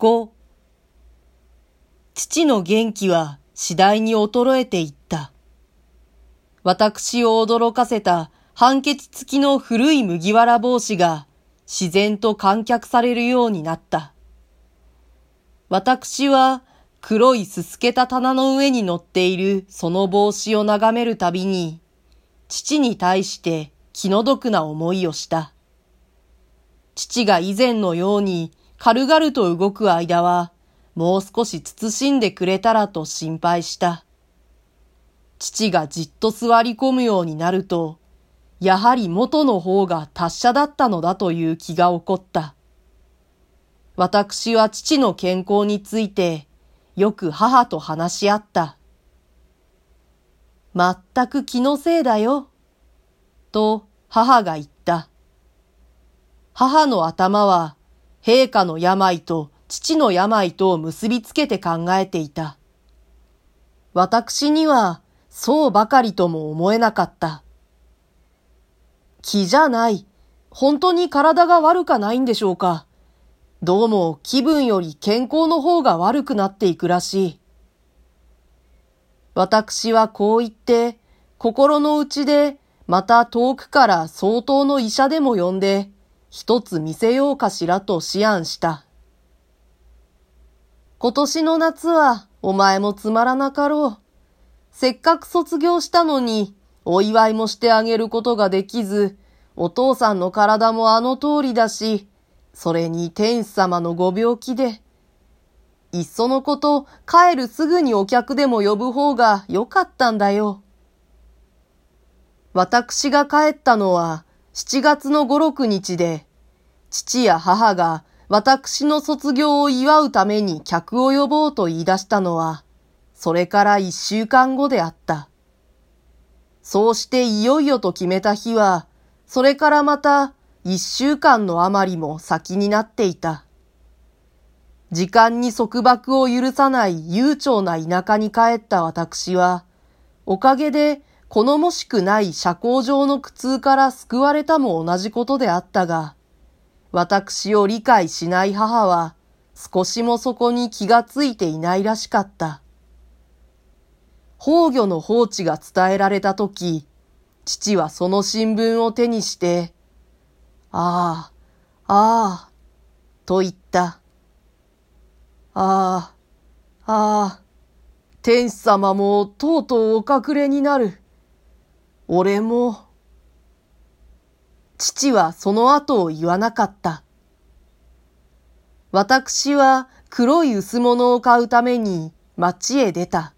5父の元気は次第に衰えていった。私を驚かせた判決付きの古い麦わら帽子が自然と観客されるようになった。私は黒いすすけた棚の上に乗っているその帽子を眺めるたびに、父に対して気の毒な思いをした。父が以前のように軽々と動く間は、もう少し慎んでくれたらと心配した。父がじっと座り込むようになると、やはり元の方が達者だったのだという気が起こった。私は父の健康について、よく母と話し合った。全く気のせいだよ。と母が言った。母の頭は陛下の病と父の病とを結びつけて考えていた。私にはそうばかりとも思えなかった。気じゃない。本当に体が悪かないんでしょうか。どうも気分より健康の方が悪くなっていくらしい。私はこう言って、心の内でまた遠くから相当の医者でも呼んで、一つ見せようかしらと思案した。今年の夏はお前もつまらなかろう。せっかく卒業したのに、お祝いもしてあげることができず、お父さんの体もあの通りだし、それに天使様のご病気で、いっそのこと、帰るすぐにお客でも呼ぶ方がよかったんだよ。私が帰ったのは、7月の5、6日で、父や母が私の卒業を祝うために客を呼ぼうと言い出したのは、それから一週間後であった。そうしていよいよと決めた日は、それからまた一週間の余りも先になっていた。時間に束縛を許さない悠長な田舎に帰った私は、おかげで好もしくない社交上の苦痛から救われたも同じことであったが、私を理解しない母は少しもそこに気がついていないらしかった。崩御の放置が伝えられたとき、父はその新聞を手にして、ああ、ああ、と言った。ああ、ああ、天使様もとうとうお隠れになる。俺も。父はその後を言わなかった。私は黒い薄物を買うために町へ出た。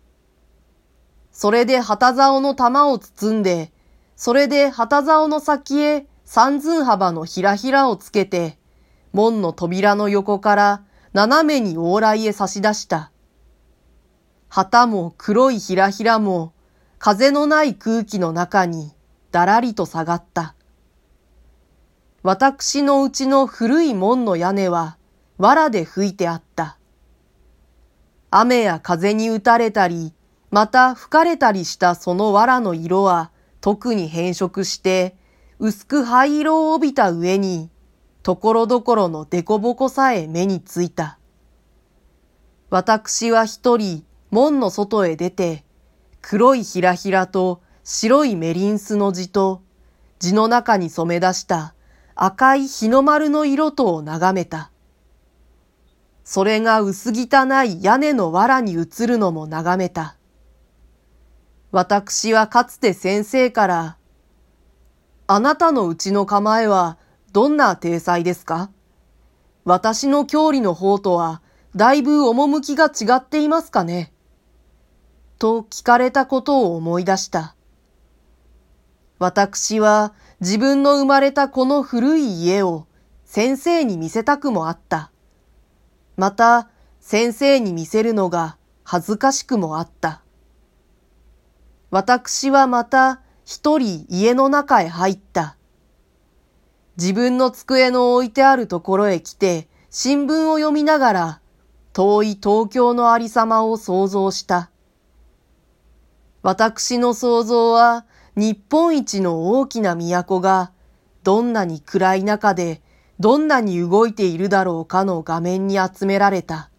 それで旗竿の玉を包んで、それで旗竿の先へ三寸幅のひらひらをつけて、門の扉の横から斜めに往来へ差し出した。旗も黒いひらひらも風のない空気の中にだらりと下がった。私のうちの古い門の屋根は藁で吹いてあった。雨や風に打たれたり、また吹かれたりしたその藁の色は特に変色して、薄く灰色を帯びた上に、ところどころの凸凹さえ目についた。私は一人門の外へ出て、黒いひらひらと白いメリンスの字と、字の中に染め出した赤い日の丸の色とを眺めた。それが薄汚い屋根の藁に映るのも眺めた。私はかつて先生から、あなたのうちの構えはどんな体裁ですか？私の郷里の方とはだいぶ趣が違っていますかね？と聞かれたことを思い出した。私は自分の生まれたこの古い家を先生に見せたくもあった。また先生に見せるのが恥ずかしくもあった。私はまた一人家の中へ入った。自分の机の置いてあるところへ来て新聞を読みながら遠い東京のありさまを想像した。私の想像は日本一の大きな都がどんなに暗い中でどんなに動いているだろうかの画面に集められた。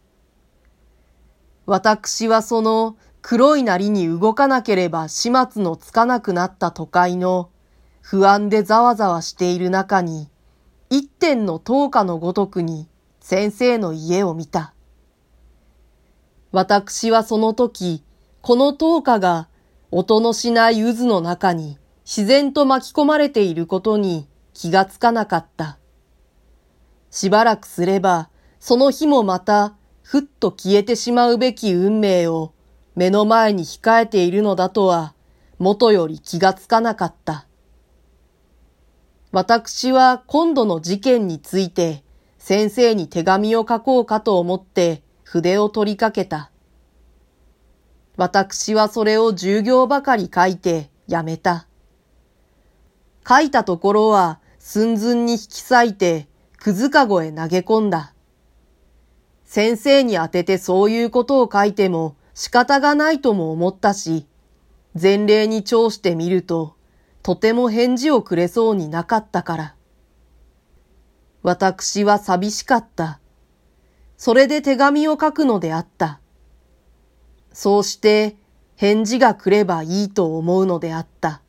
私はその黒いなりに動かなければ始末のつかなくなった都会の不安でざわざわしている中に一点の灯火のごとくに先生の家を見た。私はその時、この灯火が音のしない渦の中に自然と巻き込まれていることに気がつかなかった。しばらくすれば、その日もまた、ふっと消えてしまうべき運命を目の前に控えているのだとは、もとより気がつかなかった。私は今度の事件について、先生に手紙を書こうかと思って筆を取りかけた。私はそれを10行ばかり書いてやめた。書いたところは寸々に引き裂いてくずかごへ投げ込んだ。先生に当ててそういうことを書いても仕方がないとも思ったし、前例に調してみると、とても返事をくれそうになかったから。私は寂しかった。それで手紙を書くのであった。そうして返事が来ればいいと思うのであった。